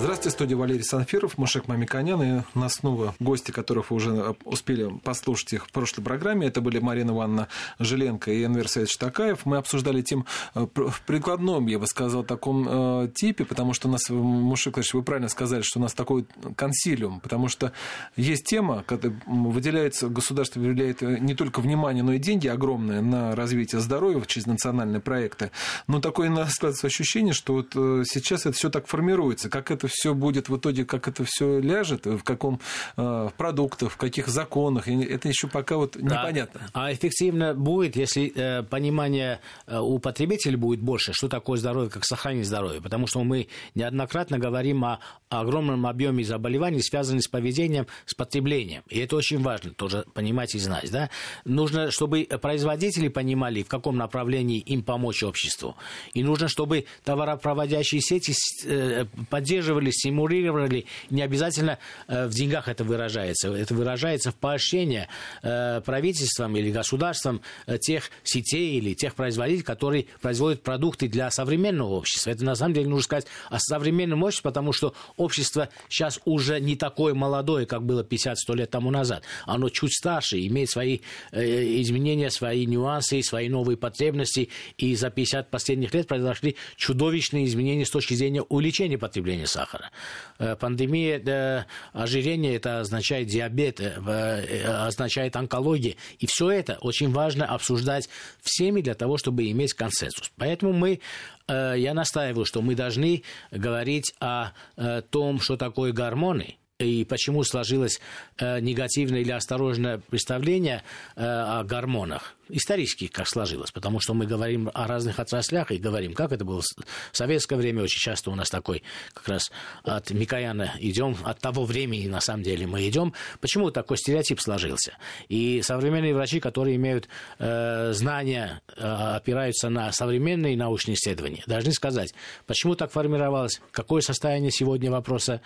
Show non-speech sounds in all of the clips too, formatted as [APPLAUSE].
Здравствуйте, студия Валерий Санфиров, Мушек Мамиканян. И у нас снова гости, которых вы уже успели послушать их в прошлой программе. Это были Марина Ивановна Жиленко и Энвер Саидович Такаев. Мы обсуждали тем э, в прикладном, я бы сказал, таком э, типе, потому что у нас, Мушек Владимирович, вы правильно сказали, что у нас такой консилиум, потому что есть тема, когда выделяется, государство выделяет э, не только внимание, но и деньги огромные на развитие здоровья через национальные проекты. Но такое складывается ощущение, что вот сейчас это все так формируется, как это все будет в итоге, как это все ляжет, в каком э, продуктах, в каких законах, это еще пока вот непонятно. А эффективно будет, если э, понимание э, у потребителей будет больше, что такое здоровье, как сохранить здоровье. Потому что мы неоднократно говорим о, о огромном объеме заболеваний, связанных с поведением, с потреблением. И это очень важно тоже понимать и знать. Да? Нужно, чтобы производители понимали, в каком направлении им помочь обществу. И нужно, чтобы товаропроводящие сети э, поддерживали мотивировали, стимулировали. Не обязательно э, в деньгах это выражается. Это выражается в поощрении э, правительством или государством э, тех сетей или тех производителей, которые производят продукты для современного общества. Это на самом деле нужно сказать о современном обществе, потому что общество сейчас уже не такое молодое, как было 50-100 лет тому назад. Оно чуть старше, имеет свои изменения, свои нюансы, свои новые потребности. И за 50 последних лет произошли чудовищные изменения с точки зрения увеличения потребления сахара сахара. Э, пандемия да, ожирения, это означает диабет, э, э, означает онкология. И все это очень важно обсуждать всеми для того, чтобы иметь консенсус. Поэтому мы я настаиваю, что мы должны говорить о том, что такое гормоны, и почему сложилось негативное или осторожное представление о гормонах исторически как сложилось, потому что мы говорим о разных отраслях и говорим, как это было в советское время, очень часто у нас такой, как раз от Микояна идем, от того времени, на самом деле, мы идем. Почему такой стереотип сложился? И современные врачи, которые имеют э, знания, э, опираются на современные научные исследования, должны сказать, почему так формировалось, какое состояние сегодня вопроса,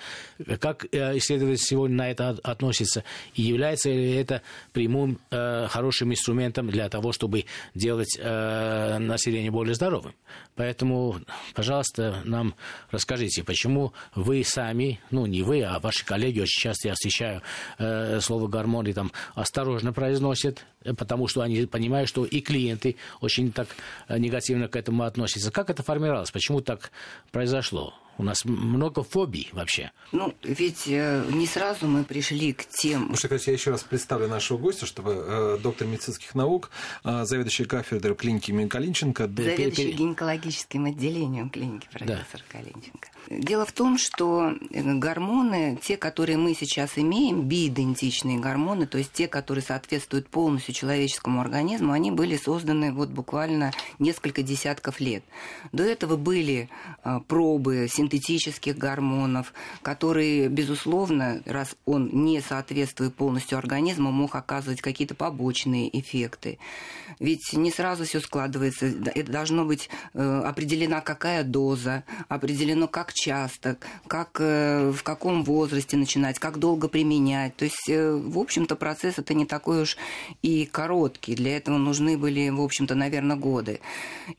как э, исследователи сегодня на это относятся, и является ли это прямым э, хорошим инструментом для того, чтобы делать э, население более здоровым. Поэтому, пожалуйста, нам расскажите, почему вы сами, ну не вы, а ваши коллеги, очень часто я встречаю э, слово гормоны там осторожно произносят, потому что они понимают, что и клиенты очень так э, негативно к этому относятся. Как это формировалось? Почему так произошло? У нас много фобий вообще. Ну, ведь э, не сразу мы пришли к тем... Ну, что, кстати, я еще раз представлю нашего гостя, чтобы э, доктор медицинских наук, э, заведующий кафедрой клиники имени Калинченко... Заведующий гинекологическим отделением клиники профессор да. Калинченко. Дело в том, что э, гормоны, те, которые мы сейчас имеем, биидентичные гормоны, то есть те, которые соответствуют полностью человеческому организму, они были созданы вот буквально несколько десятков лет. До этого были э, пробы синтетических гормонов, которые, безусловно, раз он не соответствует полностью организму, мог оказывать какие-то побочные эффекты. Ведь не сразу все складывается. Это должно быть э, определена какая доза, определено как часто, как, э, в каком возрасте начинать, как долго применять. То есть, э, в общем-то, процесс это не такой уж и короткий. Для этого нужны были, в общем-то, наверное, годы.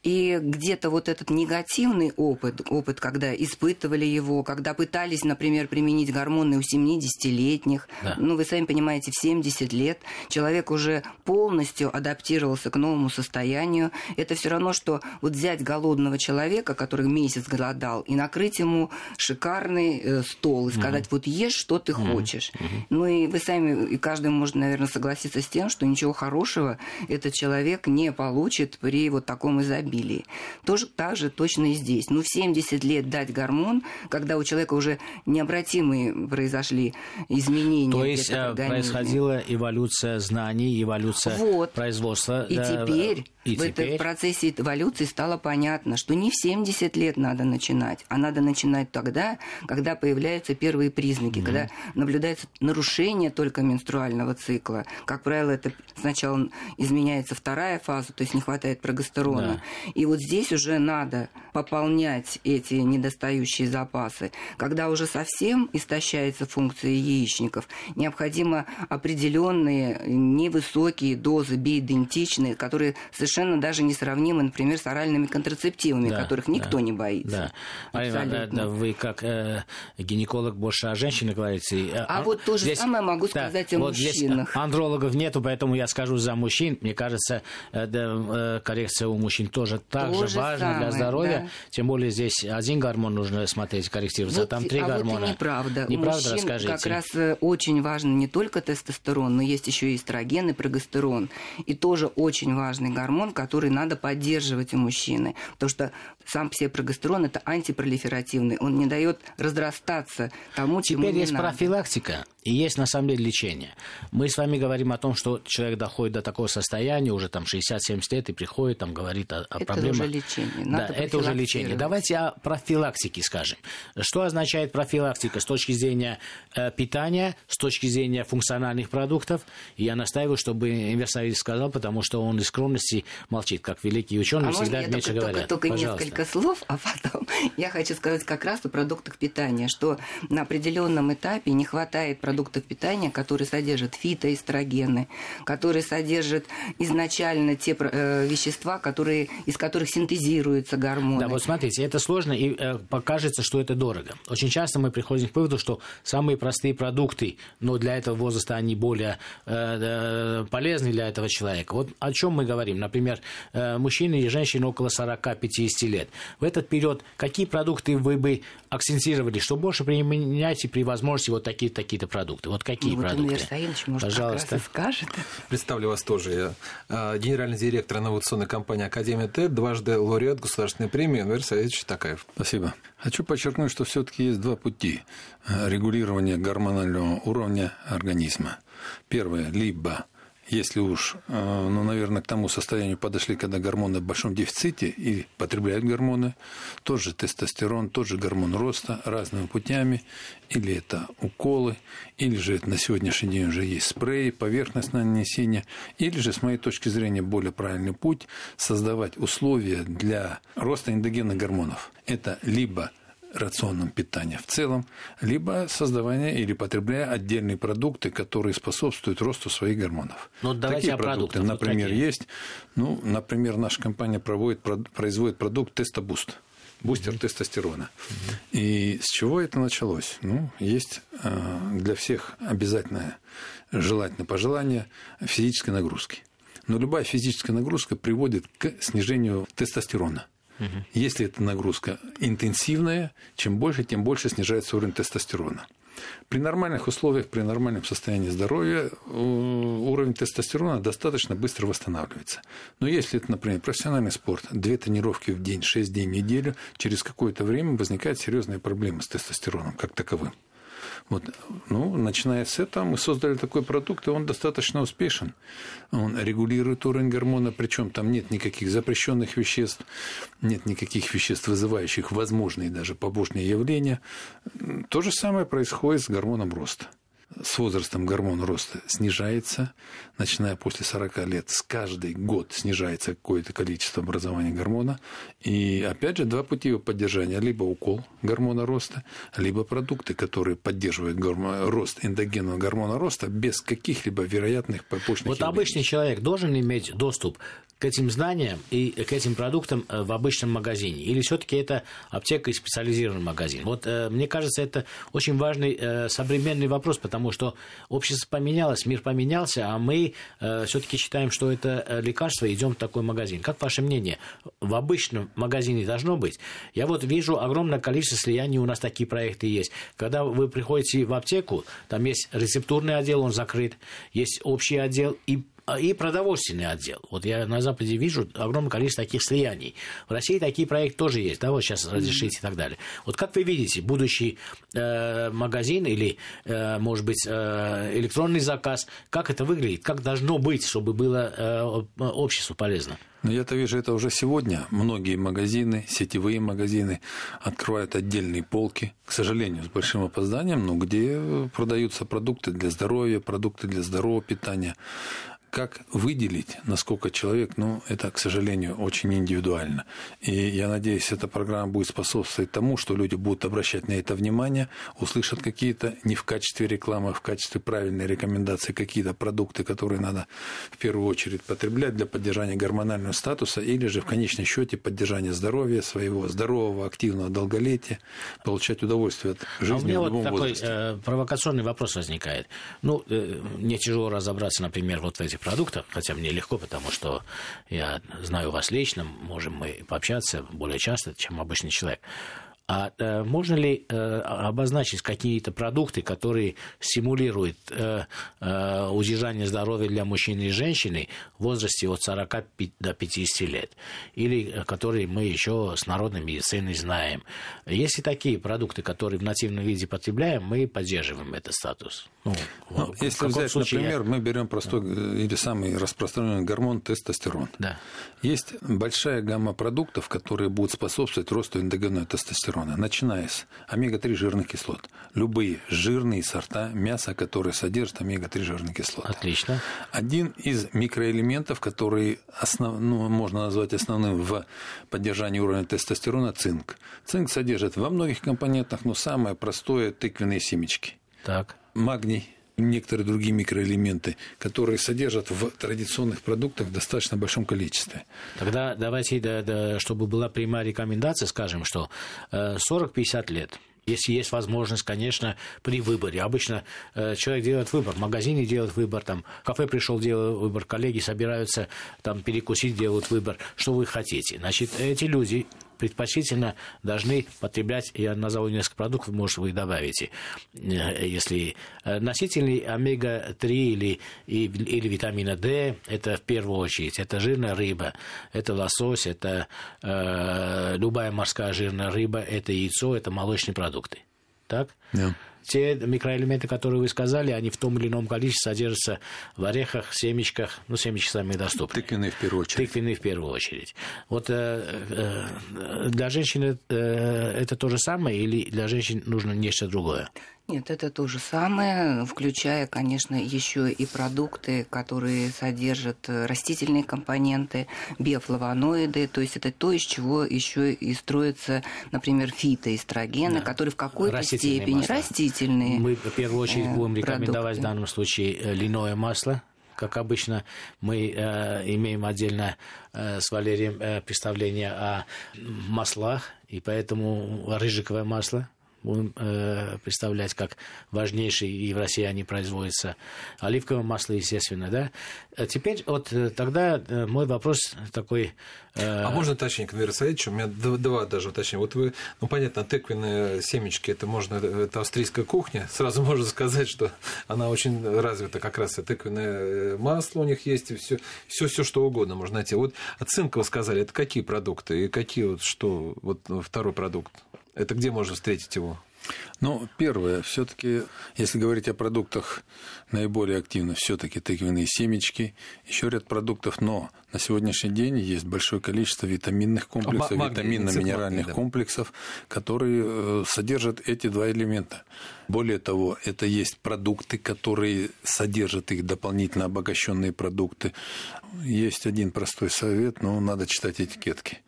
И где-то вот этот негативный опыт, опыт, когда испытывали его, когда пытались, например, применить гормоны у 70-летних, да. ну, вы сами понимаете, в 70 лет человек уже полностью адаптировался к новому состоянию. Это все равно, что вот взять голодного человека, который месяц голодал, и накрыть ему шикарный э, стол и сказать, mm-hmm. вот ешь, что ты mm-hmm. хочешь. Mm-hmm. Ну и вы сами, и каждый может, наверное, согласиться с тем, что ничего хорошего этот человек не получит при вот таком изобилии. Тоже так же точно и здесь. Ну, в 70 лет дать гормон, когда у человека уже необратимые произошли изменения. То есть э, происходила эволюция знаний, эволюция вот. производства. И да, теперь и в теперь... этом процессе эволюции стало понятно, что не в 70 лет надо начинать, а надо начинать тогда, когда появляются первые признаки, mm-hmm. когда наблюдается нарушение только менструального цикла. Как правило, это сначала изменяется вторая фаза, то есть не хватает прогестерона. Да. И вот здесь уже надо пополнять эти недостающие недостающие запасы. Когда уже совсем истощается функция яичников, необходимо определенные невысокие дозы биидентичные, которые совершенно даже несравнимы, например, с оральными контрацептивами, да, которых никто да, не боится. Да. Абсолютно. Вы как э, гинеколог больше о женщинах говорите. А, а вот то же здесь, самое могу сказать да, о вот мужчинах. Здесь андрологов нету, поэтому я скажу за мужчин. Мне кажется, э, э, коррекция у мужчин тоже так же важна самое, для здоровья. Да. Тем более здесь один гормон нужно смотреть, корректироваться, вот, а там три а гормона. Вот и неправда. Неправда, мужчин расскажите. как раз э, очень важно не только тестостерон, но есть еще и эстроген и прогестерон. И тоже очень важный гормон, который надо поддерживать у мужчины. Потому что сам себе прогестерон – это антипролиферативный. Он не дает разрастаться тому, чему Теперь есть надо. профилактика и есть на самом деле лечение. Мы с вами говорим о том, что человек доходит до такого состояния, уже там 60-70 лет, и приходит, там говорит о, о это проблемах. Это уже лечение. Надо да, это уже лечение. Давайте о профилактике скажем. Что означает профилактика с точки зрения э, питания, с точки зрения функциональных продуктов? Я настаиваю, чтобы Инверсавис сказал, потому что он из скромности молчит, как великий ученый, а всегда можно меньше только, говорят. Только, только Пожалуйста. несколько слов, а потом [LAUGHS] я хочу сказать как раз о продуктах питания, что на определенном этапе не хватает продуктов питания, которые содержат фитоэстрогены, которые содержат изначально те э, вещества, которые, из которых синтезируются гормоны. Да, вот смотрите, это сложно и э, покажется, что это дорого. Очень часто мы приходим к выводу, что самые простые продукты, но для этого возраста они более э, полезны для этого человека. Вот о чем мы говорим. Например, э, мужчины и женщины около 40-50 лет. В этот период какие продукты вы бы акцентировали, что больше применяйте при возможности вот такие-такие-то продукты? Вот какие ну, продукты? Вот может, Пожалуйста. как раз и скажет. Представлю вас тоже. Я а, генеральный директор инновационной компании «Академия ТЭД», дважды лауреат государственной премии Энвер Савельевич Такаев. Спасибо. Хочу подчеркнуть, что все-таки есть два пути э, регулирования гормонального уровня организма. Первое, либо если уж, э, ну, наверное, к тому состоянию подошли, когда гормоны в большом дефиците и потребляют гормоны, тот же тестостерон, тот же гормон роста разными путями, или это уколы, или же это на сегодняшний день уже есть спреи, поверхностное нанесение, или же, с моей точки зрения, более правильный путь – создавать условия для роста эндогенных гормонов. Это либо рационном питания в целом, либо создавая или потребляя отдельные продукты, которые способствуют росту своих гормонов. Ну, давайте Такие продукты, например, вот есть. Ну, например, наша компания проводит, производит продукт Тестобуст бустер тестостерона. И с чего это началось? Ну, есть э, для всех обязательное желательное пожелание физической нагрузки. Но любая физическая нагрузка приводит к снижению тестостерона. Угу. Если эта нагрузка интенсивная, чем больше, тем больше снижается уровень тестостерона. При нормальных условиях, при нормальном состоянии здоровья уровень тестостерона достаточно быстро восстанавливается. Но если это, например, профессиональный спорт, две тренировки в день, шесть дней в неделю, через какое-то время возникают серьезные проблемы с тестостероном как таковым. Вот, ну, начиная с этого, мы создали такой продукт, и он достаточно успешен. Он регулирует уровень гормона, причем там нет никаких запрещенных веществ, нет никаких веществ, вызывающих возможные даже побочные явления. То же самое происходит с гормоном роста с возрастом гормон роста снижается, начиная после 40 лет, с каждый год снижается какое-то количество образования гормона. И опять же, два пути его поддержания. Либо укол гормона роста, либо продукты, которые поддерживают гормон, рост эндогенного гормона роста без каких-либо вероятных побочных Вот обычный человек должен иметь доступ к этим знаниям и к этим продуктам э, в обычном магазине? Или все-таки это аптека и специализированный магазин? Вот э, мне кажется, это очень важный э, современный вопрос, потому что общество поменялось, мир поменялся, а мы все-таки считаем, что это лекарство, идем в такой магазин. Как ваше мнение? В обычном магазине должно быть? Я вот вижу огромное количество слияний, у нас такие проекты есть. Когда вы приходите в аптеку, там есть рецептурный отдел, он закрыт, есть общий отдел, и и продовольственный отдел. Вот я на Западе вижу огромное количество таких слияний. В России такие проекты тоже есть, да, вот сейчас разрешить и так далее. Вот как вы видите, будущий э, магазин или, э, может быть, э, электронный заказ, как это выглядит, как должно быть, чтобы было э, обществу полезно? Но я-то вижу это уже сегодня. Многие магазины, сетевые магазины открывают отдельные полки, к сожалению, с большим опозданием, но где продаются продукты для здоровья, продукты для здорового питания как выделить, насколько человек, ну, это, к сожалению, очень индивидуально. И я надеюсь, эта программа будет способствовать тому, что люди будут обращать на это внимание, услышат какие-то, не в качестве рекламы, а в качестве правильной рекомендации, какие-то продукты, которые надо в первую очередь потреблять для поддержания гормонального статуса или же в конечном счете поддержания здоровья своего, здорового, активного долголетия, получать удовольствие от жизни а у меня в вот любом такой возрасте. э, провокационный вопрос возникает. Ну, э, мне тяжело разобраться, например, вот в этих продуктах, хотя мне легко, потому что я знаю вас лично, можем мы пообщаться более часто, чем обычный человек. А э, можно ли э, обозначить какие-то продукты, которые стимулируют э, э, удержание здоровья для мужчины и женщины в возрасте от 40 до 50 лет? Или которые мы еще с народной медициной знаем? Если такие продукты, которые в нативном виде потребляем, мы поддерживаем этот статус. Ну, ну, если взять, случае например, я... мы берем простой или самый распространенный гормон тестостерон. Да. Есть большая гамма продуктов, которые будут способствовать росту эндогенного тестостерона тестостерона, начиная с омега-3 жирных кислот. Любые жирные сорта мяса, которые содержат омега-3 жирных кислот. Отлично. Один из микроэлементов, который основ, ну, можно назвать основным в поддержании уровня тестостерона – цинк. Цинк содержит во многих компонентах, но самое простое – тыквенные семечки. Так. Магний некоторые другие микроэлементы, которые содержат в традиционных продуктах в достаточно большом количестве. Тогда давайте, да, да, чтобы была прямая рекомендация, скажем, что 40-50 э, лет если есть возможность, конечно, при выборе. Обычно э, человек делает выбор, в магазине делает выбор, там, в кафе пришел, делает выбор, коллеги собираются там перекусить, делают выбор, что вы хотите. Значит, эти люди предпочтительно должны потреблять, я назову несколько продуктов, может, вы добавите, э, если э, носители омега-3 или, или витамина D, это в первую очередь, это жирная рыба, это лосось, это э, любая морская жирная рыба, это яйцо, это молочные продукты. Так? Yeah те микроэлементы, которые вы сказали, они в том или ином количестве содержатся в орехах, семечках, ну, семечки сами доступны. Тыквенные в первую очередь. Тыквенные в первую очередь. Вот э, э, для женщины э, это то же самое или для женщин нужно нечто другое? Нет, это то же самое, включая, конечно, еще и продукты, которые содержат растительные компоненты, биофлавоноиды, то есть это то, из чего еще и строятся, например, фитоэстрогены, да. которые в какой-то степени масла. растительные. Мы в первую очередь э, будем рекомендовать продукты. в данном случае э, льняное масло, как обычно, мы э, имеем отдельно э, с Валерием э, представление о маслах, и поэтому рыжиковое масло будем э, представлять как важнейший, и в России они производятся. Оливковое масло, естественно, да. А теперь вот э, тогда э, мой вопрос такой... Э... А можно уточнить, Конвер Саидович, у меня два даже уточнения. Вот вы, ну, понятно, тыквенные семечки, это можно, это австрийская кухня. Сразу [LAUGHS] можно сказать, что она очень развита, как раз и тыквенное масло у них есть, и все, все, все что угодно можно найти. Вот от цинка вы сказали, это какие продукты и какие вот, что, вот второй продукт? Это где можно встретить его? Ну, первое, все-таки, если говорить о продуктах наиболее активно, все-таки тыквенные семечки, еще ряд продуктов, но на сегодняшний день есть большое количество витаминных комплексов, витаминно-минеральных да. комплексов, которые э, содержат эти два элемента. Более того, это есть продукты, которые содержат их дополнительно обогащенные продукты. Есть один простой совет, но надо читать этикетки.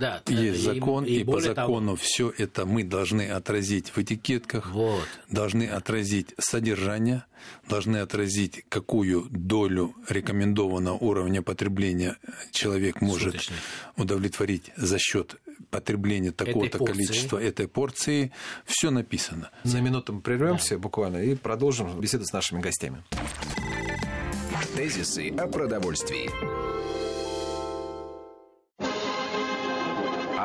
Да, есть закон, и, и, и по закону того... все это мы должны отразить в этикетках, вот. должны отразить содержание, должны отразить, какую долю рекомендованного уровня потребления человек может Суточный. удовлетворить за счет потребления такого-то количества этой порции. Все написано. На минуту мы прервемся да. буквально и продолжим беседу с нашими гостями. Тезисы о продовольствии.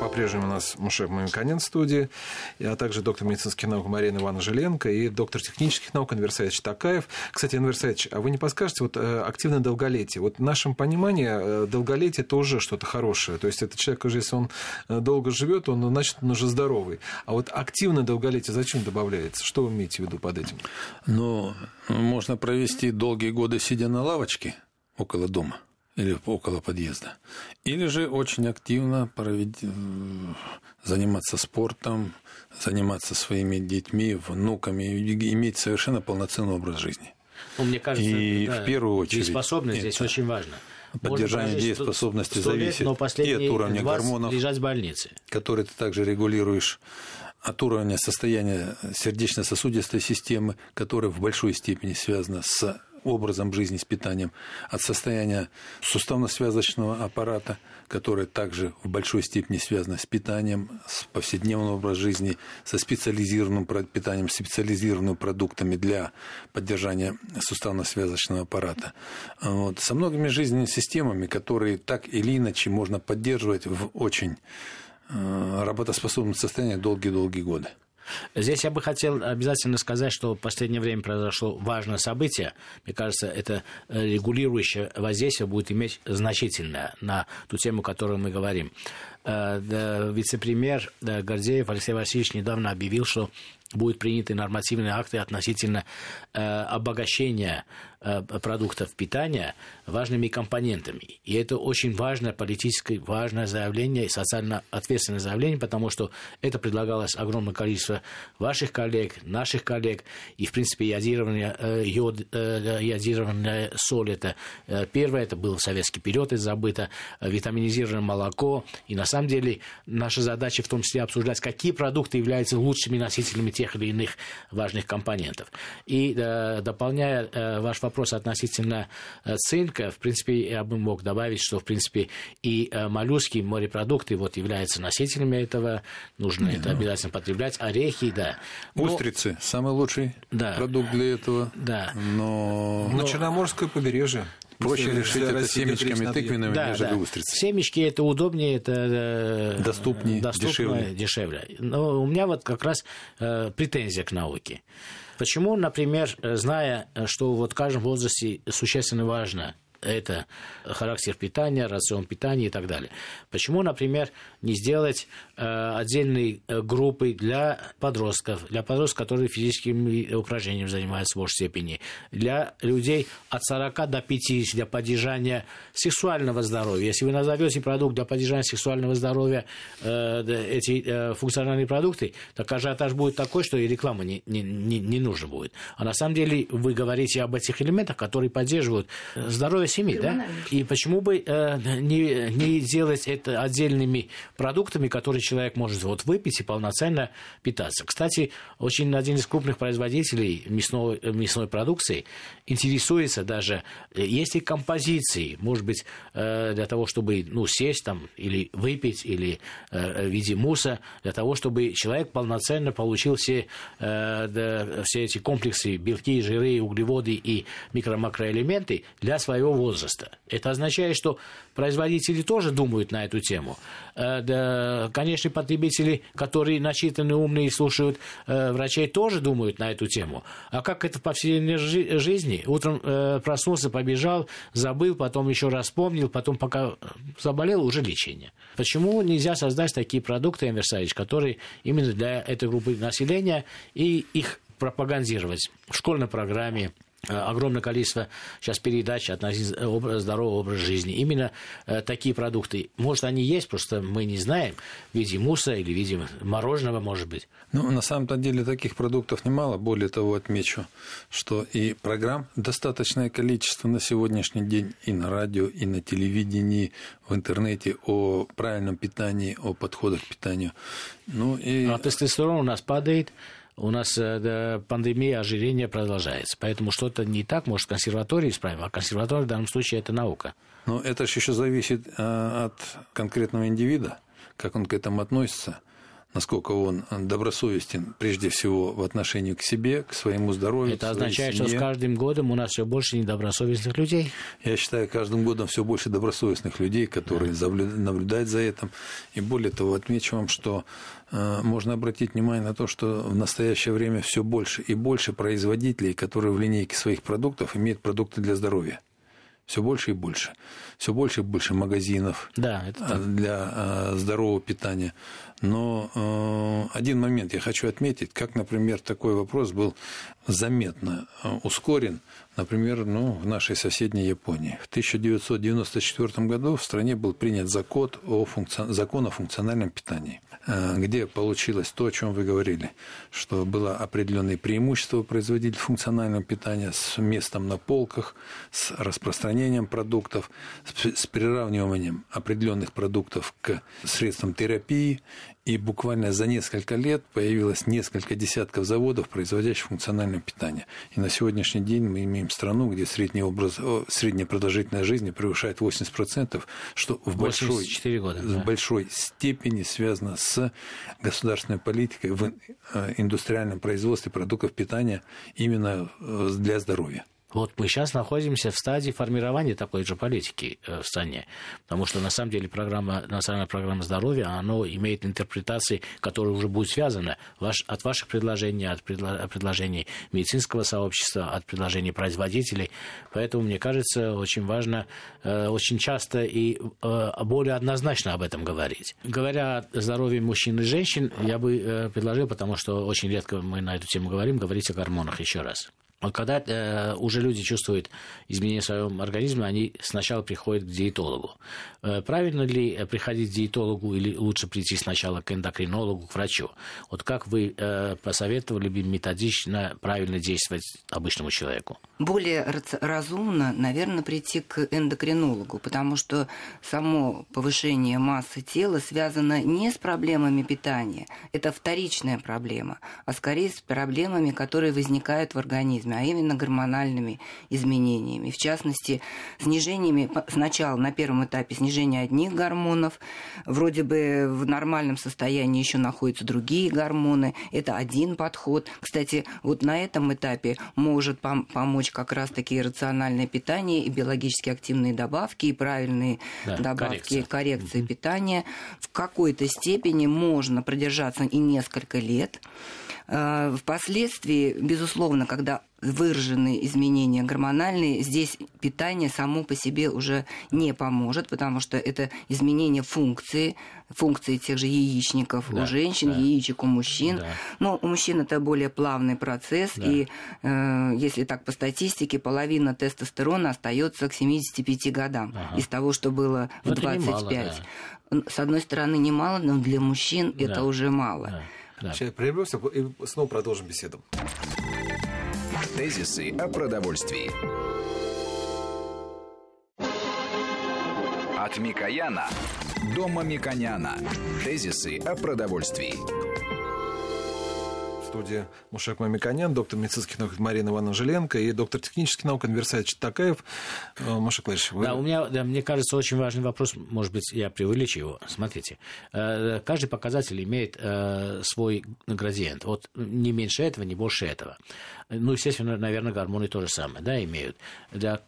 По-прежнему у нас Мушек Мамиканин в студии, а также доктор медицинских наук Марина Ивановна Жиленко и доктор технических наук Анвер Саевич Такаев. Кстати, Анвер Саевич, а вы не подскажете, вот э, активное долголетие, вот в нашем понимании э, долголетие это уже что-то хорошее, то есть это человек уже, если он э, долго живет, он, значит, он уже здоровый. А вот активное долголетие зачем добавляется? Что вы имеете в виду под этим? Ну, можно провести долгие годы, сидя на лавочке около дома – или около подъезда. Или же очень активно провед... заниматься спортом, заниматься своими детьми, внуками, иметь совершенно полноценный образ жизни. Ну, мне кажется, и да, в первую очередь дееспособность здесь очень важно. Поддержание дееспособности зависит но и от уровня гормонов, лежать в больнице. которые ты также регулируешь от уровня состояния сердечно-сосудистой системы, которая в большой степени связана с образом жизни, с питанием, от состояния суставно-связочного аппарата, которое также в большой степени связано с питанием, с повседневным образом жизни, со специализированным питанием, специализированными продуктами для поддержания суставно-связочного аппарата. Вот. Со многими жизненными системами, которые так или иначе можно поддерживать в очень Э, работоспособном состоянии долгие-долгие годы. Здесь я бы хотел обязательно сказать, что в последнее время произошло важное событие. Мне кажется, это э, регулирующее воздействие будет иметь значительное на ту тему, о которой мы говорим. Э, вице-премьер Гордеев Алексей Васильевич недавно объявил, что будут приняты нормативные акты относительно обогащения Э, продуктов питания важными компонентами. И это очень важное политическое, важное заявление и социально ответственное заявление, потому что это предлагалось огромное количество ваших коллег, наших коллег, и, в принципе, ядированная, э, йод, э, ядированная соль, это первое, это был советский период, это забыто, витаминизированное молоко, и, на самом деле, наша задача в том числе обсуждать, какие продукты являются лучшими носителями тех или иных важных компонентов. И, дополняя ваш вопрос, относительно э, цинка, в принципе, я бы мог добавить, что, в принципе, и э, моллюски, морепродукты вот являются носителями этого, нужно Не, это ну... обязательно потреблять, орехи, да. Устрицы, но... самый лучший да. продукт для этого. Да. Но... Но Черноморское побережье. Проще решить это семечками тыквенными, да, нежели да. устрицы. Семечки это удобнее, это э, доступнее, доступнее дешевле. дешевле. Но у меня вот как раз э, претензия к науке. Почему, например, зная, что вот в каждом возрасте существенно важно это характер питания, рацион питания и так далее. Почему, например, не сделать э, отдельные э, группы для подростков, для подростков, которые физическими упражнениями занимаются в большей степени, для людей от 40 до 50 для поддержания сексуального здоровья. Если вы назовете продукт для поддержания сексуального здоровья э, эти э, функциональные продукты, так ажиотаж будет такой, что и реклама не, не, не, не нужна будет. А на самом деле вы говорите об этих элементах, которые поддерживают здоровье семьи, да? И почему бы э, не, не делать это отдельными продуктами, которые человек может вот выпить и полноценно питаться? Кстати, очень один из крупных производителей мясной, мясной продукции интересуется даже, э, есть ли композиции, может быть, э, для того, чтобы ну, сесть там или выпить, или э, в виде муса, для того, чтобы человек полноценно получил все, э, все эти комплексы, белки, жиры, углеводы и микро-макроэлементы для своего возраста. Это означает, что производители тоже думают на эту тему. Э, конечно, потребители, которые начитаны, умные и слушают э, врачей, тоже думают на эту тему. А как это в повседневной жизни? Утром э, проснулся, побежал, забыл, потом еще раз вспомнил, потом пока заболел, уже лечение. Почему нельзя создать такие продукты, Эмерсович, которые именно для этой группы населения и их пропагандировать в школьной программе, огромное количество сейчас передач относительно здорового образа жизни. Именно э, такие продукты. Может, они есть, просто мы не знаем, в виде муса или в виде мороженого, может быть. Ну, на самом-то деле таких продуктов немало. Более того, отмечу, что и программ достаточное количество на сегодняшний день и на радио, и на телевидении, в интернете о правильном питании, о подходах к питанию. Ну, и... А тестостерон у нас падает, у нас э, пандемия ожирения продолжается. Поэтому что-то не так, может, консерватория исправим, а консерватория в данном случае это наука. Но это же еще зависит э, от конкретного индивида, как он к этому относится насколько он добросовестен прежде всего в отношении к себе, к своему здоровью. Это означает, семье. что с каждым годом у нас все больше недобросовестных людей. Я считаю, каждым годом все больше добросовестных людей, которые да. наблюдают за этим. И более того, отмечу вам, что э, можно обратить внимание на то, что в настоящее время все больше и больше производителей, которые в линейке своих продуктов имеют продукты для здоровья все больше и больше. Все больше и больше магазинов да, это так. для э, здорового питания. Но э, один момент я хочу отметить, как, например, такой вопрос был заметно э, ускорен, например, ну, в нашей соседней Японии. В 1994 году в стране был принят закон о, функци... закон о функциональном питании где получилось то, о чем вы говорили, что было определенное преимущество производителей функционального питания с местом на полках, с распространением продуктов, с приравниванием определенных продуктов к средствам терапии и буквально за несколько лет появилось несколько десятков заводов, производящих функциональное питание. И на сегодняшний день мы имеем страну, где средняя, образ... средняя продолжительность жизни превышает 80%, что в большой, года, да. в большой степени связано с государственной политикой в э, индустриальном производстве продуктов питания именно э, для здоровья. Вот мы сейчас находимся в стадии формирования такой же политики э, в стране, потому что на самом деле программа, национальная программа здоровья, она имеет интерпретации, которые уже будут связаны ваш, от ваших предложений, от предложений медицинского сообщества, от предложений производителей. Поэтому, мне кажется, очень важно э, очень часто и э, более однозначно об этом говорить. Говоря о здоровье мужчин и женщин, я бы предложил, потому что очень редко мы на эту тему говорим, говорить о гормонах еще раз. Вот когда э, уже люди чувствуют изменения в своем организме, они сначала приходят к диетологу. Э, правильно ли приходить к диетологу или лучше прийти сначала к эндокринологу, к врачу? Вот как вы э, посоветовали бы методично правильно действовать обычному человеку? Более разумно, наверное, прийти к эндокринологу, потому что само повышение массы тела связано не с проблемами питания, это вторичная проблема, а скорее с проблемами, которые возникают в организме организме, а именно гормональными изменениями. В частности, снижениями сначала на первом этапе снижение одних гормонов, вроде бы в нормальном состоянии еще находятся другие гормоны. Это один подход. Кстати, вот на этом этапе может пом- помочь как раз-таки рациональное питание и биологически активные добавки, и правильные да, добавки, коррекция, коррекция угу. питания. В какой-то степени можно продержаться и несколько лет. Э, впоследствии, безусловно, когда выраженные изменения гормональные, здесь питание само по себе уже не поможет, потому что это изменение функции, функции тех же яичников да, у женщин, да. яичек у мужчин. Да. Но у мужчин это более плавный процесс, да. и э, если так по статистике, половина тестостерона остается к 75 годам ага. из того, что было в 25. Немало, да. С одной стороны, немало, но для мужчин да. это уже мало. Да. Да. Сейчас прервемся и снова продолжим беседу. Тезисы о продовольствии. От Микояна до Мамиконяна. Тезисы о продовольствии студии Мушек Мамиканян, доктор медицинских наук Марина Ивановна Жиленко и доктор технических наук Анверсайд Читакаев. Э, Мушек Владимирович, вы... Да, у меня, да, мне кажется, очень важный вопрос, может быть, я преувеличу его. Смотрите, э, каждый показатель имеет э, свой градиент. Вот не меньше этого, не больше этого. Ну, естественно, наверное, гормоны то же самое, да, имеют. Для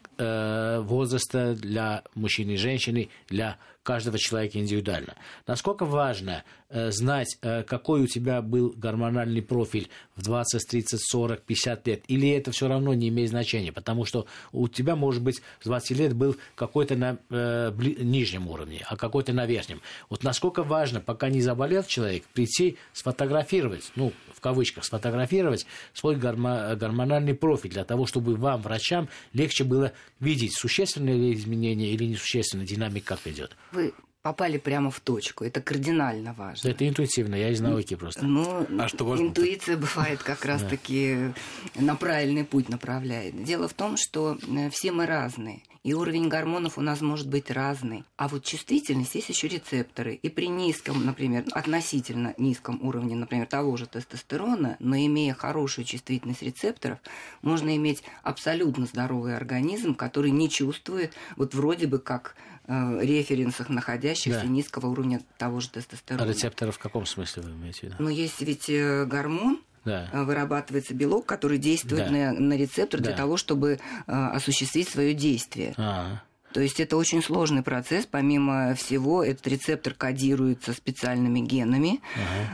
возраста, для мужчины и женщины, для каждого человека индивидуально. Насколько важно э, знать, э, какой у тебя был гормональный профиль в 20, 30, 40, 50 лет, или это все равно не имеет значения, потому что у тебя, может быть, с 20 лет был какой-то на э, нижнем уровне, а какой-то на верхнем. Вот насколько важно, пока не заболел человек, прийти сфотографировать, ну, в кавычках, сфотографировать свой гормо- гормональный профиль для того, чтобы вам, врачам, легче было видеть, существенные ли изменения или несущественная динамика как идет. Вы попали прямо в точку. Это кардинально важно. Это интуитивно, я из науки просто. Ну, а что важно? Интуиция бывает как [LAUGHS] раз-таки на правильный путь направляет. Дело в том, что э, все мы разные. И уровень гормонов у нас может быть разный. А вот чувствительность есть еще рецепторы. И при низком, например, относительно низком уровне, например, того же тестостерона, но имея хорошую чувствительность рецепторов, можно иметь абсолютно здоровый организм, который не чувствует вот вроде бы как референсах, находящихся да. низкого уровня того же тестостерона. А рецепторы в каком смысле вы имеете в виду? Ну, есть ведь э, гормон, да. Э, вырабатывается белок, который действует да. на, на рецептор да. для того, чтобы э, осуществить свое действие. А-а. То есть это очень сложный процесс. Помимо всего, этот рецептор кодируется специальными генами.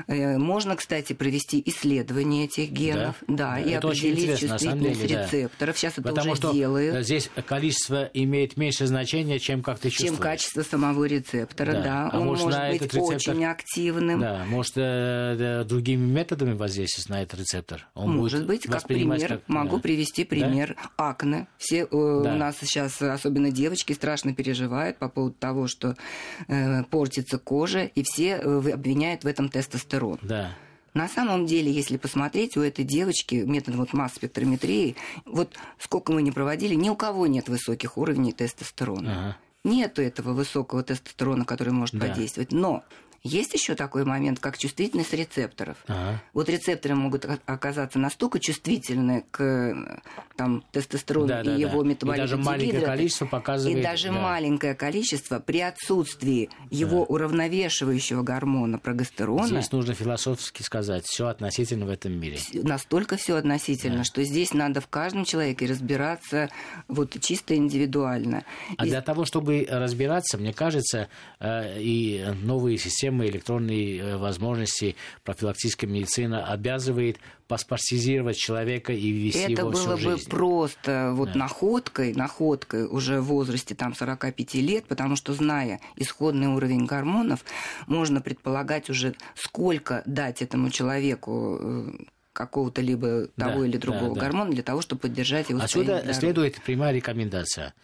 Ага. Можно, кстати, провести исследование этих генов, да, да и это определить чувствительность деле, рецепторов. Сейчас это Потому уже что делают. Здесь количество имеет меньше значения, чем как ты чувствуешь. Чем качество самого рецептора, да. да. А Он может, может быть рецептор, очень активным. Да, может э, другими методами воздействовать на этот рецептор. Он может быть, как пример, как... могу да. привести пример да? акне. Все э, да. у нас сейчас, особенно девочки, страшно переживают по поводу того, что э, портится кожа, и все э, обвиняют в этом тестостерон. Да. На самом деле, если посмотреть, у этой девочки методом вот масс-спектрометрии, вот сколько мы не проводили, ни у кого нет высоких уровней тестостерона. Ага. Нету этого высокого тестостерона, который может да. подействовать. Но есть еще такой момент, как чувствительность рецепторов. Ага. Вот рецепторы могут оказаться настолько чувствительны к там, тестостерону да, и да, его да. метаболиту. И даже маленькое количество показывает... И даже да. маленькое количество при отсутствии его да. уравновешивающего гормона прогестерона... Здесь нужно философски сказать, все относительно в этом мире. Настолько все относительно, да. что здесь надо в каждом человеке разбираться вот чисто индивидуально. А и... для того, чтобы разбираться, мне кажется, э, и новые системы системы электронной э, возможности. Профилактической медицины обязывает паспортизировать человека и вести Это его было всю бы просто вот да. находкой, находкой уже в возрасте там 45 лет, потому что зная исходный уровень гормонов, можно предполагать уже сколько дать этому человеку э, какого-то либо того да, или другого да, гормона для того, чтобы поддержать его Отсюда следует прямая рекомендация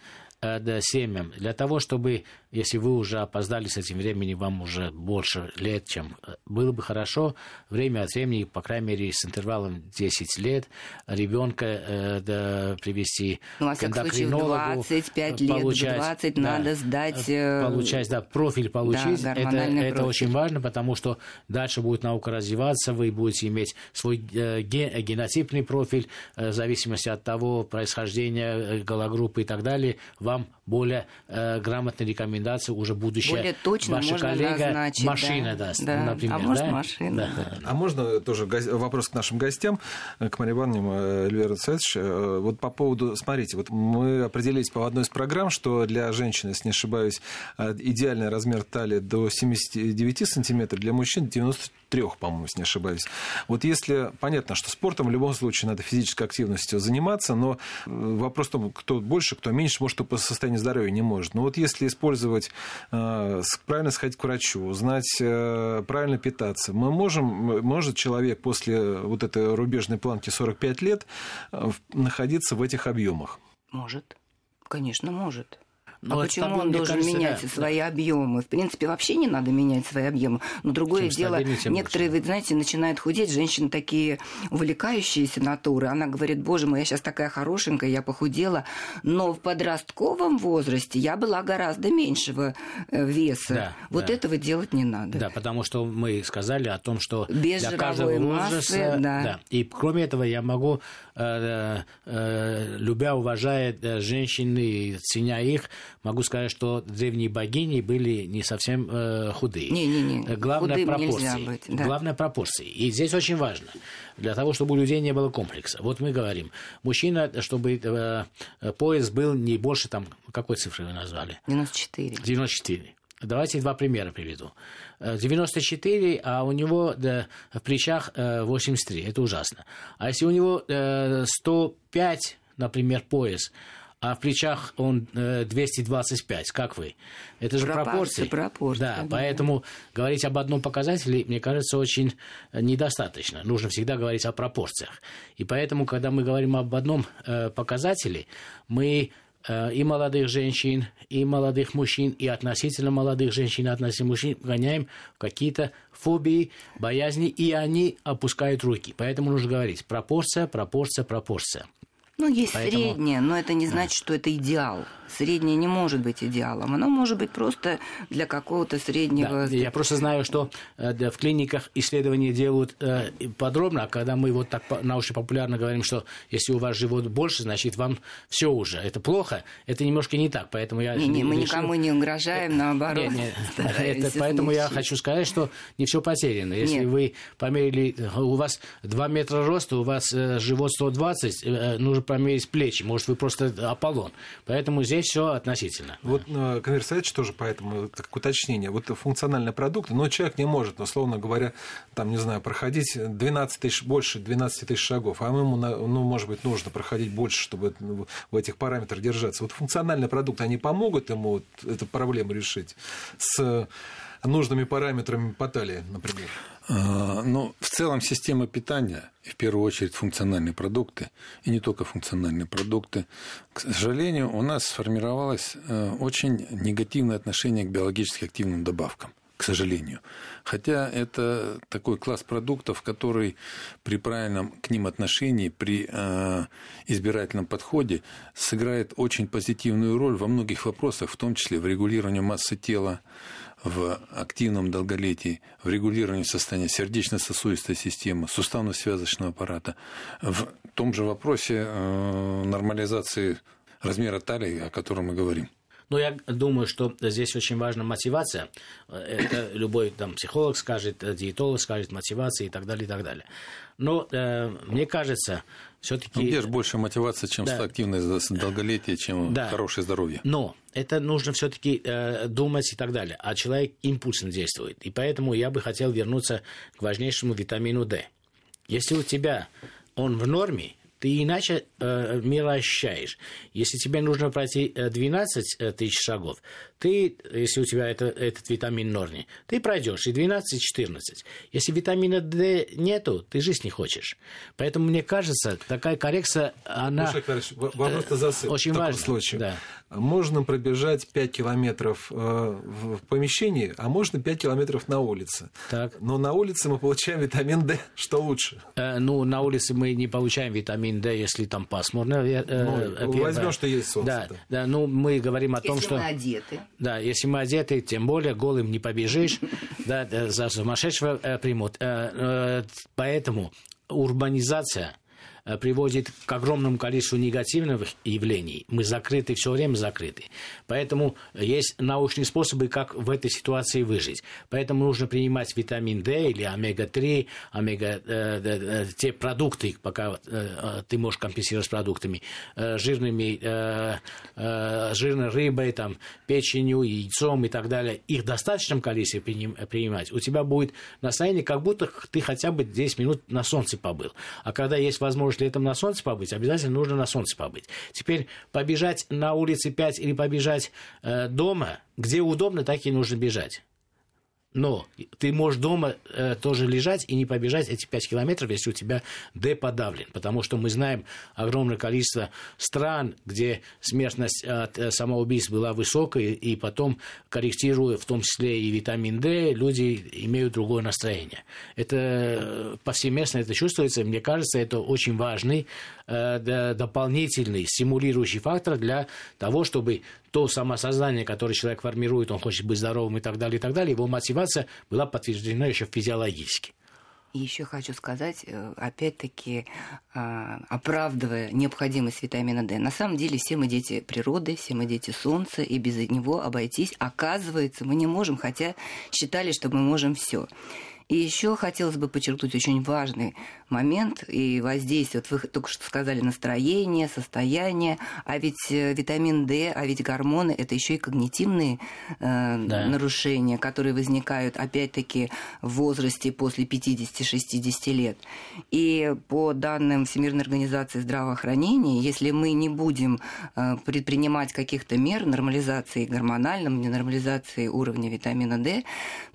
э, семьям. Для того, чтобы если вы уже опоздали с этим временем, вам уже больше лет, чем э, было бы хорошо, время от времени, по крайней мере, с интервалом 10 лет, ребенка э, да, привести ну, а к эндокринологу. 25 лет, получать, 20 да, надо сдать... Э, получать, да, профиль получить. Да, это, профиль. это очень важно, потому что дальше будет наука развиваться, вы будете иметь свой э, ген, генотипный профиль, э, в зависимости от того происхождения гологруппы и так далее, вам более э, рекомендуют рекомендации уже будущая Более точно ваша можно коллега назначить, машина да. даст, да. например. А может да? машина. Да. А можно тоже вопрос к нашим гостям, к Марии Ивановне, э, Эльвира Цветович. Э, вот по поводу, смотрите, вот мы определились по одной из программ, что для женщины, если не ошибаюсь, э, идеальный размер талии до 79 сантиметров, для мужчин 93, по-моему, если не ошибаюсь. Вот если, понятно, что спортом в любом случае надо физической активностью заниматься, но вопрос в том, кто больше, кто меньше, может, по состоянию здоровья не может. Но вот если использовать правильно сходить к врачу, узнать, э, правильно питаться. Мы можем, может человек после вот этой рубежной планки 45 лет э, находиться в этих объемах? Может. Конечно, может. Но а почему он должен кажется, менять да, свои объемы? В принципе, вообще не надо менять свои объемы. Но другое Чем дело, некоторые, вы знаете, начинают худеть, женщины такие увлекающиеся натуры. Она говорит, боже мой, я сейчас такая хорошенькая, я похудела. Но в подростковом возрасте я была гораздо меньшего э, веса. Да, вот да. этого делать не надо. Да, потому что мы сказали о том, что Без для каждого возраста... Массы, да. Да. И кроме этого я могу, э, э, любя, уважая э, женщин и ценя их, могу сказать, что древние богини были не совсем э, худые. Не-не-не, э, Главное пропорции. Быть, да. Главное пропорции. И здесь очень важно, для того, чтобы у людей не было комплекса. Вот мы говорим, мужчина, чтобы э, пояс был не больше, там, какой цифры вы назвали? 94. 94. Давайте два примера приведу. 94, э, а у него да, в плечах 83. Э, Это ужасно. А если у него 105, например, пояс, а в плечах он 225, э, как вы? Это же пропорции. пропорции да, да, поэтому говорить об одном показателе, мне кажется, очень недостаточно. Нужно всегда говорить о пропорциях. И поэтому, когда мы говорим об одном э, показателе, мы э, и молодых женщин, и молодых мужчин, и относительно молодых женщин, и относительно мужчин гоняем какие-то фобии, боязни, и они опускают руки. Поэтому нужно говорить пропорция, пропорция, пропорция. Ну, есть Поэтому... среднее, но это не значит, что это идеал. Среднее не может быть идеалом. Оно может быть просто для какого-то среднего... Да, я просто знаю, что э, в клиниках исследования делают э, подробно, а когда мы вот так научно-популярно говорим, что если у вас живот больше, значит, вам все уже. Это плохо, это немножко не так. Поэтому я не, не, мы решил... никому не угрожаем, наоборот. Не, не, [LAUGHS] это, поэтому я хочу сказать, что не все потеряно. Если Нет. вы померили, у вас 2 метра роста, у вас э, живот 120, нужно померить плечи, может, вы просто Аполлон. Поэтому здесь все относительно. Вот э, Конверсайч тоже поэтому, как уточнение, вот функциональные продукты, но человек не может, условно говоря, там, не знаю, проходить 12 тысяч, больше 12 тысяч шагов, а ему, ну, может быть, нужно проходить больше, чтобы в этих параметрах держаться. Вот функциональные продукты, они помогут ему вот эту проблему решить с нужными параметрами по талии, например? А, ну, в целом система питания, в первую очередь функциональные продукты, и не только функциональные продукты, к сожалению, у нас сформировалось э, очень негативное отношение к биологически активным добавкам к сожалению. Хотя это такой класс продуктов, который при правильном к ним отношении, при э, избирательном подходе сыграет очень позитивную роль во многих вопросах, в том числе в регулировании массы тела, в активном долголетии, в регулировании состояния сердечно-сосудистой системы, суставно-связочного аппарата, в том же вопросе э, нормализации размера талии, о котором мы говорим. Но я думаю, что здесь очень важна мотивация. Это любой там, психолог скажет, диетолог скажет, мотивация и так далее, и так далее. Но э, мне кажется, все-таки... Ну, где же больше мотивация, чем да. активное долголетие, чем да. хорошее здоровье? Но это нужно все-таки э, думать и так далее. А человек импульсно действует. И поэтому я бы хотел вернуться к важнейшему витамину D. Если у тебя он в норме, ты иначе э, мир ощущаешь. Если тебе нужно пройти 12 э, тысяч шагов, ты, если у тебя это, этот витамин норни, ты пройдешь и 12, и 14. Если витамина D нету, ты жить не хочешь. Поэтому, мне кажется, такая коррекция, она вопрос засып, очень важна. Случае. Да. Можно пробежать 5 километров э, в помещении, а можно 5 километров на улице. Так. Но на улице мы получаем витамин D. Что лучше? Э, ну, на улице мы не получаем витамин D, если там пасмурно. Э, ну, возьмем, что есть солнце. Да, да, ну, мы говорим о том, если что... мы одеты. Да, если мы одеты, тем более голым не побежишь, [LAUGHS] да, за сумасшедшего э, примут. Э, э, поэтому урбанизация приводит к огромному количеству негативных явлений. Мы закрыты, все время закрыты. Поэтому есть научные способы, как в этой ситуации выжить. Поэтому нужно принимать витамин D или омега-3, омега, э, э, те продукты, пока э, ты можешь компенсировать продуктами, э, жирными, э, э, жирной рыбой, там, печенью, яйцом и так далее. Их в достаточном количестве принимать. У тебя будет настроение, как будто ты хотя бы 10 минут на солнце побыл. А когда есть возможность может летом на солнце побыть, обязательно нужно на солнце побыть. Теперь побежать на улице 5 или побежать э, дома, где удобно, так и нужно бежать. Но ты можешь дома э, тоже лежать и не побежать эти 5 километров, если у тебя D подавлен. Потому что мы знаем огромное количество стран, где смертность от э, самоубийств была высокая, и потом, корректируя в том числе и витамин D, люди имеют другое настроение. Это э, повсеместно это чувствуется. Мне кажется, это очень важный э, дополнительный стимулирующий фактор для того, чтобы то самосознание, которое человек формирует, он хочет быть здоровым и так далее, и так далее, его мотивация была подтверждена еще физиологически. И еще хочу сказать, э, опять-таки, а, оправдывая необходимость витамина D. На самом деле все мы дети природы, все мы дети солнца, и без него обойтись, оказывается, мы не можем, хотя считали, что мы можем все. И еще хотелось бы подчеркнуть очень важный момент и воздействие. Вот вы только что сказали настроение, состояние, а ведь э, витамин D, а ведь гормоны это еще и когнитивные э, да. нарушения, которые возникают опять-таки в возрасте после 50-60 лет. И по данным Всемирной организации здравоохранения, если мы не будем э, предпринимать каких-то мер нормализации гормональной, нормализации уровня витамина D,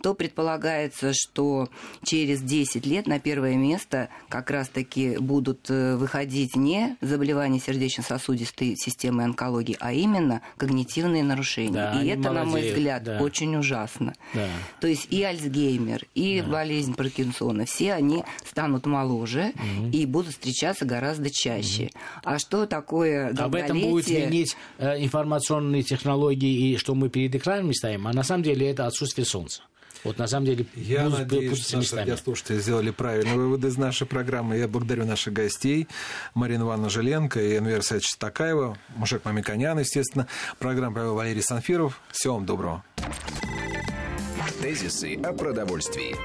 то предполагается, что через 10 лет на первое место как раз-таки будут э, выходить не заболевания сердечно-сосудистой системы онкологии, а именно когнитивные нарушения. Да, и это, молодеют, на мой взгляд, да. очень ужасно. Да. То есть и Альцгеймер, и да. болезнь Паркинсона, все они станут моложе угу. и будут встречаться гораздо чаще. Угу. А что такое Об этом будет винить э, информационные технологии и что мы перед экранами стоим, а на самом деле это отсутствие солнца. Вот на самом деле Я будут, надеюсь, что наши радиослушатели сделали правильные выводы из нашей программы. Я благодарю наших гостей. Марина Ивановна Желенко и Энвер Саевич Такаева, Мушек Мамиканян, естественно. Программу провел Валерий Санфиров. Всего вам доброго. Тезисы о продовольствии.